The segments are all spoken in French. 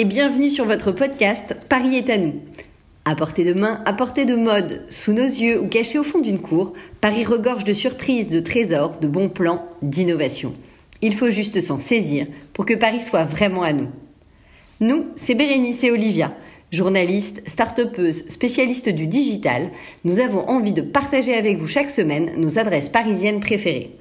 et bienvenue sur votre podcast Paris est à nous. À portée de main, à portée de mode, sous nos yeux ou caché au fond d'une cour, Paris regorge de surprises, de trésors, de bons plans, d'innovations. Il faut juste s'en saisir pour que Paris soit vraiment à nous. Nous, c'est Bérénice et Olivia, journalistes, start-upeuses, spécialistes du digital. Nous avons envie de partager avec vous chaque semaine nos adresses parisiennes préférées.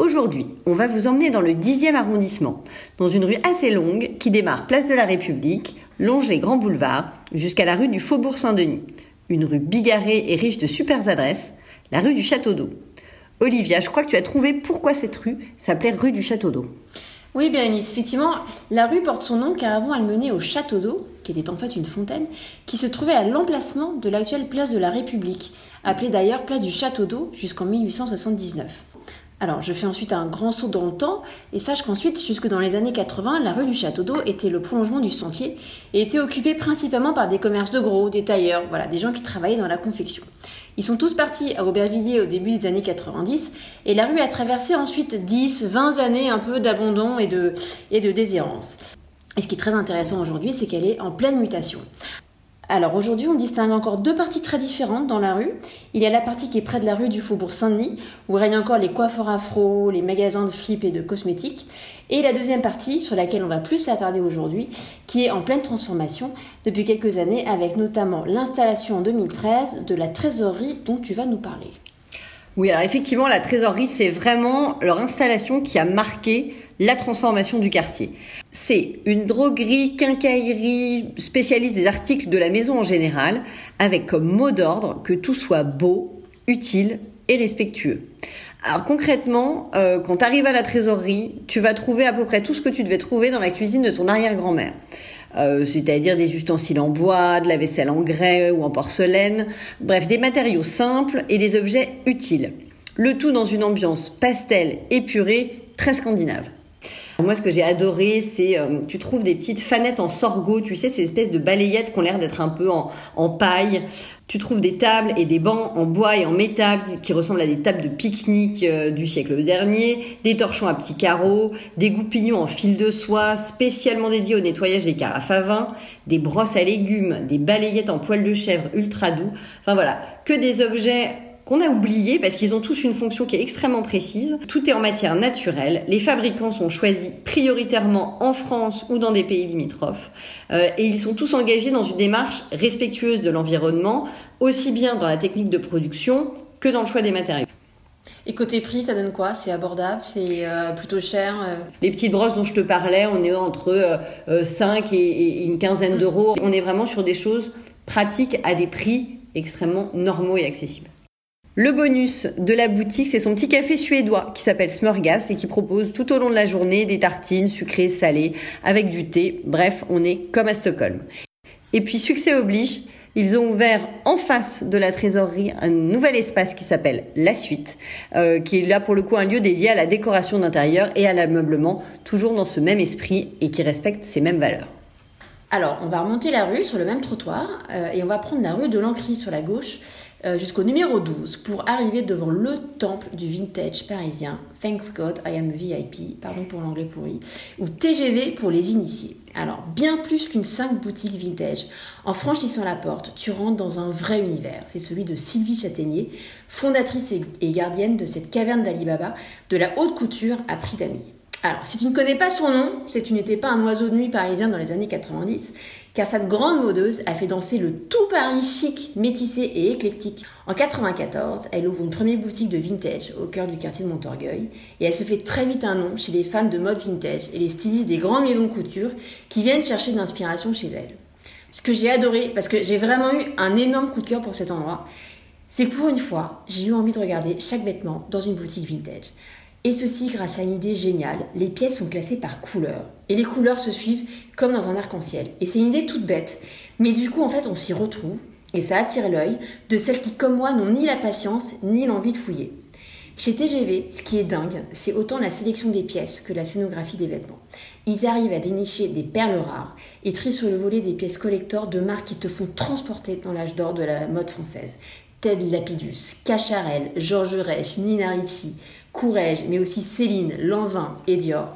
Aujourd'hui, on va vous emmener dans le 10e arrondissement, dans une rue assez longue qui démarre place de la République, longe les grands boulevards jusqu'à la rue du Faubourg Saint-Denis. Une rue bigarrée et riche de super adresses, la rue du Château d'Eau. Olivia, je crois que tu as trouvé pourquoi cette rue s'appelait rue du Château d'Eau. Oui, Bérénice, effectivement, la rue porte son nom car avant elle menait au château d'eau, qui était en fait une fontaine, qui se trouvait à l'emplacement de l'actuelle place de la République, appelée d'ailleurs place du château d'eau jusqu'en 1879. Alors, je fais ensuite un grand saut dans le temps et sache qu'ensuite, jusque dans les années 80, la rue du Château d'Eau était le prolongement du sentier et était occupée principalement par des commerces de gros, des tailleurs, voilà, des gens qui travaillaient dans la confection. Ils sont tous partis à Aubervilliers au début des années 90 et la rue a traversé ensuite 10, 20 années un peu d'abandon et de, et de déshérence. Et ce qui est très intéressant aujourd'hui, c'est qu'elle est en pleine mutation. Alors aujourd'hui, on distingue encore deux parties très différentes dans la rue. Il y a la partie qui est près de la rue du Faubourg Saint-Denis, où règnent encore les coiffeurs afro, les magasins de flip et de cosmétiques. Et la deuxième partie, sur laquelle on va plus s'attarder aujourd'hui, qui est en pleine transformation depuis quelques années, avec notamment l'installation en 2013 de la trésorerie dont tu vas nous parler. Oui, alors effectivement, la trésorerie, c'est vraiment leur installation qui a marqué la transformation du quartier. C'est une droguerie, quincaillerie, spécialiste des articles de la maison en général, avec comme mot d'ordre que tout soit beau, utile et respectueux. Alors concrètement, euh, quand tu arrives à la trésorerie, tu vas trouver à peu près tout ce que tu devais trouver dans la cuisine de ton arrière-grand-mère. Euh, c'est-à-dire des ustensiles en bois, de la vaisselle en grès ou en porcelaine, bref, des matériaux simples et des objets utiles. Le tout dans une ambiance pastel épurée, très scandinave. Moi, ce que j'ai adoré, c'est euh, tu trouves des petites fanettes en sorgho, tu sais, ces espèces de balayettes qui ont l'air d'être un peu en, en, paille. Tu trouves des tables et des bancs en bois et en métal qui ressemblent à des tables de pique-nique euh, du siècle dernier, des torchons à petits carreaux, des goupillons en fil de soie spécialement dédiés au nettoyage des carafes à vin, des brosses à légumes, des balayettes en poil de chèvre ultra doux. Enfin voilà, que des objets qu'on a oublié parce qu'ils ont tous une fonction qui est extrêmement précise. Tout est en matière naturelle. Les fabricants sont choisis prioritairement en France ou dans des pays limitrophes. Euh, et ils sont tous engagés dans une démarche respectueuse de l'environnement, aussi bien dans la technique de production que dans le choix des matériaux. Et côté prix, ça donne quoi? C'est abordable? C'est euh, plutôt cher euh? Les petites brosses dont je te parlais, on est entre 5 et, une quinzaine d'euros. On est vraiment sur des choses pratiques à des prix extrêmement normaux et accessibles. Le bonus de la boutique, c'est son petit café suédois qui s'appelle Smörgas et qui propose tout au long de la journée des tartines sucrées, salées, avec du thé. Bref, on est comme à Stockholm. Et puis, succès oblige, ils ont ouvert en face de la trésorerie un nouvel espace qui s'appelle La Suite, euh, qui est là pour le coup un lieu dédié à la décoration d'intérieur et à l'ameublement, toujours dans ce même esprit et qui respecte ces mêmes valeurs. Alors, on va remonter la rue sur le même trottoir euh, et on va prendre la rue de l'Ancry sur la gauche euh, jusqu'au numéro 12 pour arriver devant le temple du vintage parisien Thanks God I am VIP, pardon pour l'anglais pourri, ou TGV pour les initiés. Alors, bien plus qu'une 5 boutiques vintage. En franchissant la porte, tu rentres dans un vrai univers. C'est celui de Sylvie Châtaignier, fondatrice et gardienne de cette caverne d'Alibaba, de la haute couture à prix d'amis. Alors, si tu ne connais pas son nom, c'est tu n'étais pas un oiseau de nuit parisien dans les années 90, car cette grande modeuse a fait danser le tout Paris chic, métissé et éclectique. En 94, elle ouvre une première boutique de vintage au cœur du quartier de Montorgueil et elle se fait très vite un nom chez les fans de mode vintage et les stylistes des grandes maisons de couture qui viennent chercher de l'inspiration chez elle. Ce que j'ai adoré, parce que j'ai vraiment eu un énorme coup de cœur pour cet endroit, c'est que pour une fois, j'ai eu envie de regarder chaque vêtement dans une boutique vintage. Et ceci grâce à une idée géniale, les pièces sont classées par couleur. Et les couleurs se suivent comme dans un arc-en-ciel. Et c'est une idée toute bête, mais du coup en fait on s'y retrouve, et ça attire l'œil de celles qui comme moi n'ont ni la patience ni l'envie de fouiller. Chez TGV, ce qui est dingue, c'est autant la sélection des pièces que la scénographie des vêtements. Ils arrivent à dénicher des perles rares et trient sur le volet des pièces collector de marques qui te font transporter dans l'âge d'or de la mode française. Ted Lapidus, Cacharel, Georges Reich, Nina Ricci, Courrèges, mais aussi Céline, Lanvin et Dior.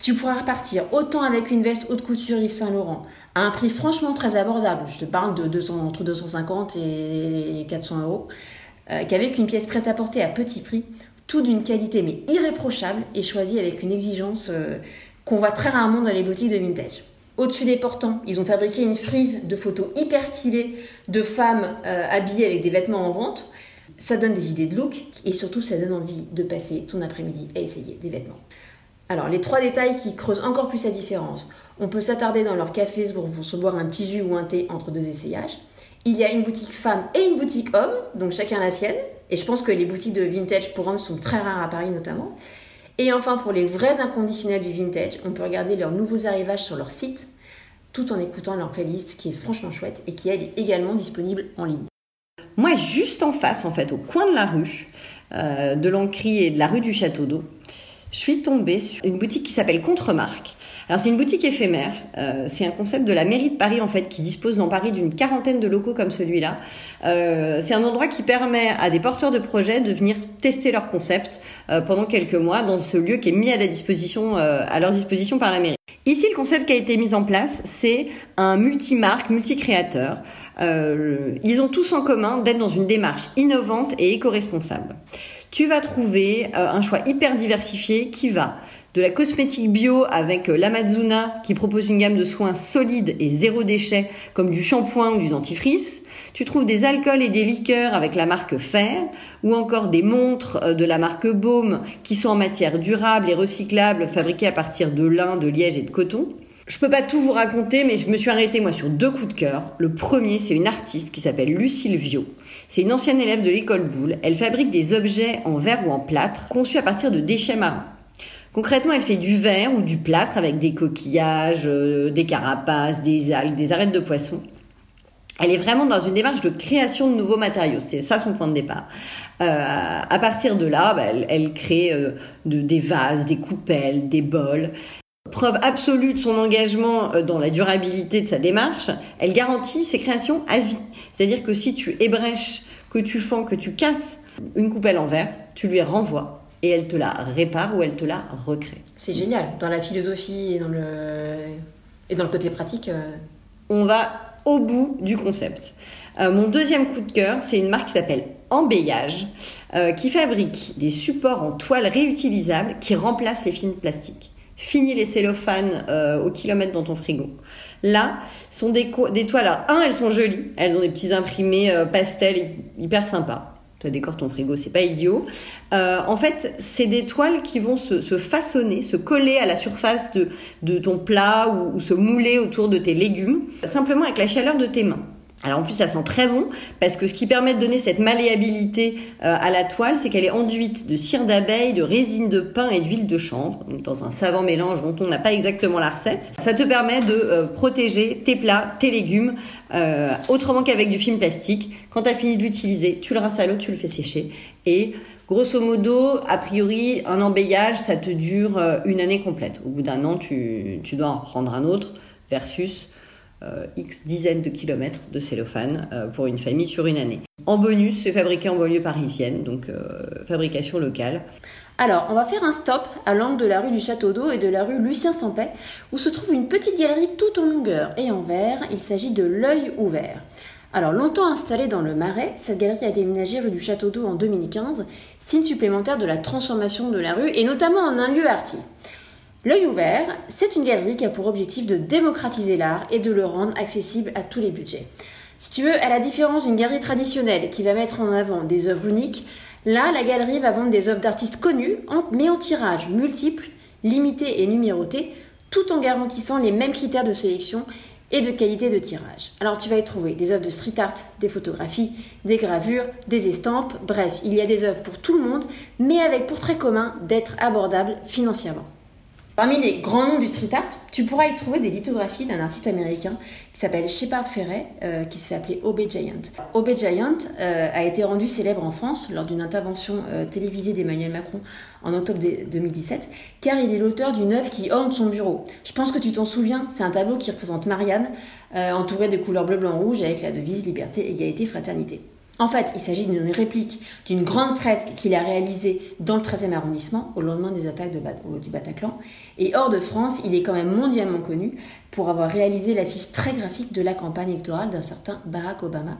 Tu pourras repartir autant avec une veste haute couture Yves Saint Laurent à un prix franchement très abordable, je te parle de 200, entre 250 et 400 euros, euh, qu'avec une pièce prête à porter à petit prix, tout d'une qualité mais irréprochable et choisie avec une exigence euh, qu'on voit très rarement dans les boutiques de vintage. Au-dessus des portants, ils ont fabriqué une frise de photos hyper stylées de femmes euh, habillées avec des vêtements en vente. Ça donne des idées de look et surtout ça donne envie de passer ton après-midi à essayer des vêtements. Alors les trois détails qui creusent encore plus la différence. On peut s'attarder dans leur café pour se boire un petit jus ou un thé entre deux essayages. Il y a une boutique femme et une boutique homme, donc chacun la sienne. Et je pense que les boutiques de vintage pour hommes sont très rares à Paris notamment. Et enfin, pour les vrais inconditionnels du vintage, on peut regarder leurs nouveaux arrivages sur leur site, tout en écoutant leur playlist qui est franchement chouette et qui elle est également disponible en ligne. Moi, juste en face, en fait, au coin de la rue, euh, de l'Ancry et de la rue du Château d'Eau, je suis tombée sur une boutique qui s'appelle Contremarque. Alors c'est une boutique éphémère, euh, c'est un concept de la mairie de Paris en fait qui dispose dans Paris d'une quarantaine de locaux comme celui-là. Euh, c'est un endroit qui permet à des porteurs de projets de venir tester leur concept pendant quelques mois dans ce lieu qui est mis à à leur disposition par la mairie. Ici, le concept qui a été mis en place, c'est un multimarque, multicréateur. Euh, ils ont tous en commun d'être dans une démarche innovante et éco-responsable tu vas trouver euh, un choix hyper diversifié qui va de la cosmétique bio avec euh, l'Amazuna qui propose une gamme de soins solides et zéro déchet comme du shampoing ou du dentifrice. Tu trouves des alcools et des liqueurs avec la marque Fer ou encore des montres de la marque Baume qui sont en matière durable et recyclable fabriquées à partir de lin, de liège et de coton. Je peux pas tout vous raconter, mais je me suis arrêtée moi sur deux coups de cœur. Le premier, c'est une artiste qui s'appelle Lucille Vio. C'est une ancienne élève de l'école Boulle. Elle fabrique des objets en verre ou en plâtre conçus à partir de déchets marins. Concrètement, elle fait du verre ou du plâtre avec des coquillages, euh, des carapaces, des algues, des arêtes de poisson. Elle est vraiment dans une démarche de création de nouveaux matériaux. C'était ça son point de départ. Euh, à partir de là, bah, elle, crée euh, des vases, des coupelles, des bols preuve absolue de son engagement euh, dans la durabilité de sa démarche, elle garantit ses créations à vie. C'est-à-dire que si tu ébrèches, que tu fends, que tu casses une coupelle en verre, tu lui renvoies et elle te la répare ou elle te la recrée. C'est génial. Dans la philosophie et dans le, et dans le côté pratique. Euh, On va au bout du concept. Euh, mon deuxième coup de cœur, c'est une marque qui s'appelle Embeillage, qui fabrique des supports en toile réutilisables qui remplacent les films plastiques. Fini les cellophanes euh, au kilomètre dans ton frigo. Là, sont des, des toiles. Alors, un, elles sont jolies. Elles ont des petits imprimés euh, pastels hyper sympas. Ça décore ton frigo, c'est pas idiot. Euh, en fait, c'est des toiles qui vont se, façonner, se coller à la surface de, de ton plat ou se mouler autour de tes légumes, simplement avec la chaleur de tes mains. Alors en plus ça sent très bon parce que ce qui permet de donner cette malléabilité euh, à la toile, c'est qu'elle est enduite de cire d'abeille, de résine de pin et d'huile de chanvre, donc dans un savant mélange dont on n'a pas exactement la recette. Ça te permet de euh, protéger tes plats, tes légumes, euh, autrement qu'avec du film plastique. Quand tu as fini de l'utiliser, tu le rinces à l'eau, tu le fais sécher et Grosso modo, a priori, un embeillage, ça te dure une année complète. Au bout d'un an, tu, dois en prendre un autre versus euh, X dizaines de kilomètres de cellophane euh, pour une famille sur une année. En bonus, c'est fabriqué en banlieue parisienne, donc euh, fabrication locale. Alors, on va faire un stop à l'angle de la rue du Château d'Eau et de la rue Lucien Sampay, où se trouve une petite galerie tout en longueur et en verre. Il s'agit de l'œil ouvert. Alors, longtemps installée dans le Marais, cette galerie a déménagé rue du Château d'Eau en 2015, signe supplémentaire de la transformation de la rue et notamment en un lieu arty. L'œil ouvert, c'est une galerie qui a pour objectif de démocratiser l'art et de le rendre accessible à tous les budgets. Si tu veux, à la différence d'une galerie traditionnelle qui va mettre en avant des œuvres uniques, là, la galerie va vendre des œuvres d'artistes connus, mais en tirage multiples, limités et numérotés, tout en garantissant les mêmes critères de sélection et de qualité de tirage. Alors tu vas y trouver des œuvres de street art, des photographies, des gravures, des estampes, bref, il y a des œuvres pour tout le monde, mais avec pour très commun d'être abordables financièrement. Parmi les grands noms du street art, tu pourras y trouver des lithographies d'un artiste américain qui s'appelle Shepard Ferret, euh, qui se fait appeler O.B. Giant. O.B. Giant euh, a été rendu célèbre en France lors d'une intervention euh, télévisée d'Emmanuel Macron en octobre 2017, car il est l'auteur d'une œuvre qui orne son bureau. Je pense que tu t'en souviens, c'est un tableau qui représente Marianne, entourée de couleurs bleu, blanc, rouge, avec la devise liberté, égalité, fraternité. En fait, il s'agit d'une réplique d'une grande fresque qu'il a réalisée dans le 13e arrondissement au lendemain des attaques du Bataclan. Et hors de France, il est quand même mondialement connu pour avoir réalisé l'affiche très graphique de la campagne électorale d'un certain Barack Obama.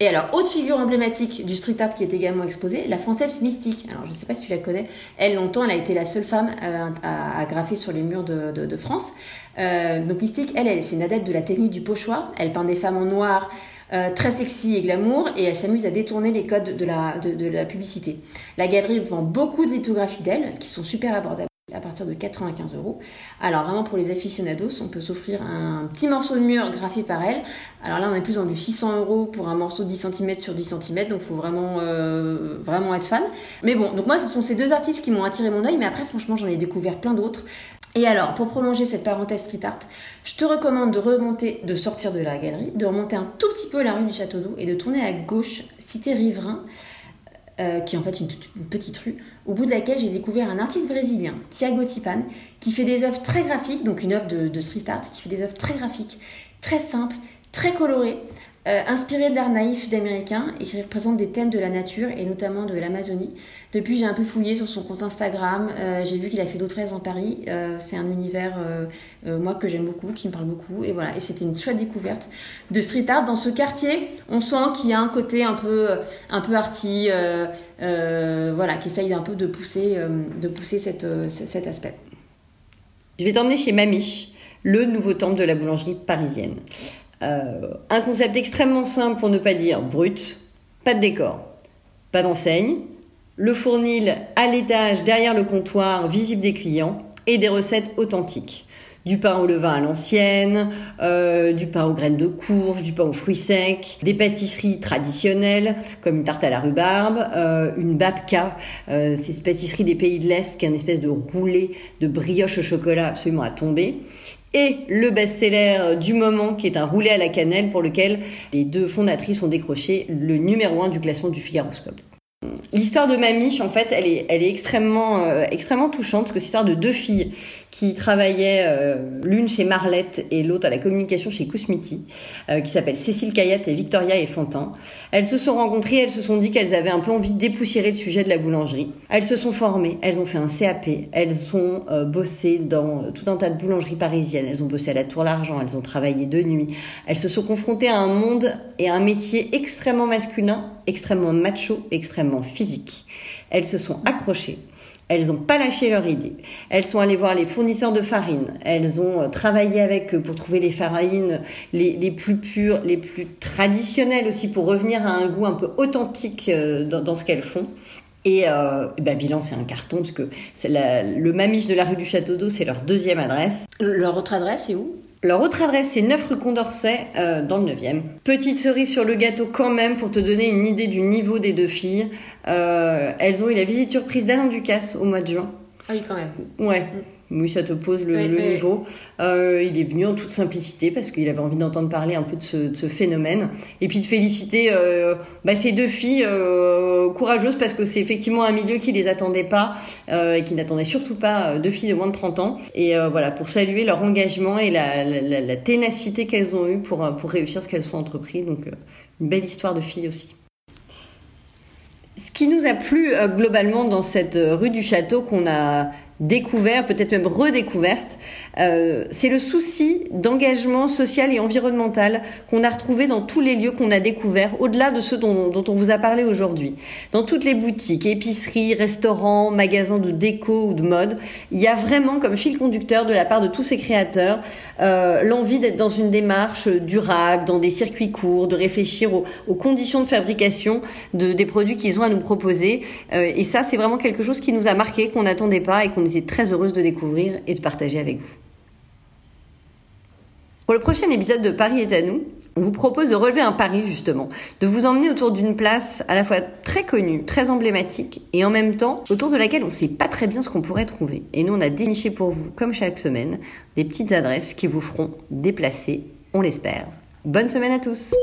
Et alors, autre figure emblématique du street art qui est également exposée, la française Mystique. Alors, je ne sais pas si tu la connais. Elle, longtemps, elle a été la seule femme euh, à, graffer sur les murs de, France. Euh, donc, Mystique, elle, elle c'est une adepte de la technique du pochoir. Elle peint des femmes en noir, euh, très sexy et glamour, et elle s'amuse à détourner les codes de la, publicité. La galerie vend beaucoup de lithographies d'elle, qui sont super abordables à partir de 95 euros. Alors vraiment pour les aficionados, on peut s'offrir un petit morceau de mur graphié par elle. Alors là on est plus dans du 600 euros pour un morceau de 10 cm sur 10 cm, donc il faut vraiment, euh, vraiment être fan. Mais bon, donc moi ce sont ces deux artistes qui m'ont attiré mon œil, mais après franchement j'en ai découvert plein d'autres. Et alors, pour prolonger cette parenthèse street art, je te recommande de remonter, de sortir de la galerie, de remonter un tout petit peu la rue du Château d'Eau et de tourner à gauche, cité Riverain, euh, qui est en fait une, petite rue, au bout de laquelle j'ai découvert un artiste brésilien, Thiago Tipan, qui fait des œuvres très graphiques, donc une œuvre de, de street art, qui fait des œuvres très graphiques, très simples, très colorées, euh, inspiré de l'art naïf sud-américain et qui représente des thèmes de la nature et notamment de l'Amazonie. Depuis, j'ai un peu fouillé sur son compte Instagram. Euh, j'ai vu qu'il a fait d'autres rêves en Paris. Euh, c'est un univers, moi, que j'aime beaucoup, qui me parle beaucoup. Et voilà, et c'était une chouette découverte de street art. Dans ce quartier, on sent qu'il y a un côté un peu, un peu arty, voilà, qui essaye un peu de pousser, de pousser cet aspect. Je vais t'emmener chez Mamiche, le nouveau temple de la boulangerie parisienne. Euh, un concept extrêmement simple pour ne pas dire brut, pas de décor, pas d'enseigne, le fournil à l'étage derrière le comptoir visible des clients et des recettes authentiques. Du pain au levain à l'ancienne, euh, du pain aux graines de courge, du pain aux fruits secs, des pâtisseries traditionnelles comme une tarte à la rhubarbe, euh, une babka, euh, c'est pâtisserie des pays de l'Est qui est une espèce de roulé de brioche au chocolat absolument à tomber et le best-seller du moment qui est un roulé à la cannelle pour lequel les deux fondatrices ont décroché le numéro un du classement du Figaroscope. L'histoire de Mamiche, en fait, elle est, elle est extrêmement, extrêmement touchante parce que c'est l'histoire de deux filles qui travaillaient, euh, l'une chez Marlette et l'autre à la communication chez Kousmiti, euh, qui s'appellent Cécile Cayatte et Victoria et Fantin. Elles se sont rencontrées, elles se sont dit qu'elles avaient un peu envie de dépoussiérer le sujet de la boulangerie. Elles se sont formées, elles ont fait un CAP, elles ont bossé dans tout un tas de boulangeries parisiennes, elles ont bossé à la Tour l'Argent, elles ont travaillé de nuit. Elles se sont confrontées à un monde et à un métier extrêmement masculin, extrêmement macho, extrêmement physique. Elles se sont accrochées. Elles n'ont pas lâché leur idée. Elles sont allées voir les fournisseurs de farine. Elles ont euh, travaillé avec eux pour trouver les farines les, plus pures, les plus traditionnelles aussi, pour revenir à un goût un peu authentique euh, dans, ce qu'elles font. Et euh, ben, bilan, c'est un carton, parce que le Mamiche de la rue du Château d'Eau, c'est leur deuxième adresse. Leur autre adresse, c'est où? Leur autre adresse, c'est 9 rue Condorcet, euh, dans le 9e. Petite cerise sur le gâteau quand même, pour te donner une idée du niveau des deux filles. Euh, elles ont eu la visite surprise d'Alain Ducasse au mois de juin. Ah oui, quand même. Ouais. Mm. Oui, ça te pose le, niveau. Euh, il est venu en toute simplicité parce qu'il avait envie d'entendre parler un peu de ce, phénomène. Et puis de féliciter euh, bah, ces deux filles euh, courageuses parce que c'est effectivement un milieu qui les attendait pas et qui n'attendait surtout pas deux filles de moins de 30 ans. Et voilà, pour saluer leur engagement et la, ténacité qu'elles ont eue pour, pour réussir ce qu'elles sont entreprises. Donc, une belle histoire de filles aussi. Ce qui nous a plu globalement dans cette rue du Château qu'on a découvert, peut-être même redécouverte, euh, c'est le souci d'engagement social et environnemental qu'on a retrouvé dans tous les lieux qu'on a découverts, au-delà de ceux dont, on vous a parlé aujourd'hui. Dans toutes les boutiques, épiceries, restaurants, magasins de déco ou de mode, il y a vraiment comme fil conducteur de la part de tous ces créateurs euh, l'envie d'être dans une démarche durable, dans des circuits courts, de réfléchir aux, conditions de fabrication de, des produits qu'ils ont à nous proposer. Euh, et ça, c'est vraiment quelque chose qui nous a marqué, qu'on n'attendait pas et qu'on très heureuse de découvrir et de partager avec vous. Pour le prochain épisode de Paris est à nous, on vous propose de relever un pari justement, de vous emmener autour d'une place à la fois très connue, très emblématique et en même temps autour de laquelle on ne sait pas très bien ce qu'on pourrait trouver. Et nous on a déniché pour vous, comme chaque semaine, des petites adresses qui vous feront déplacer, on l'espère. Bonne semaine à tous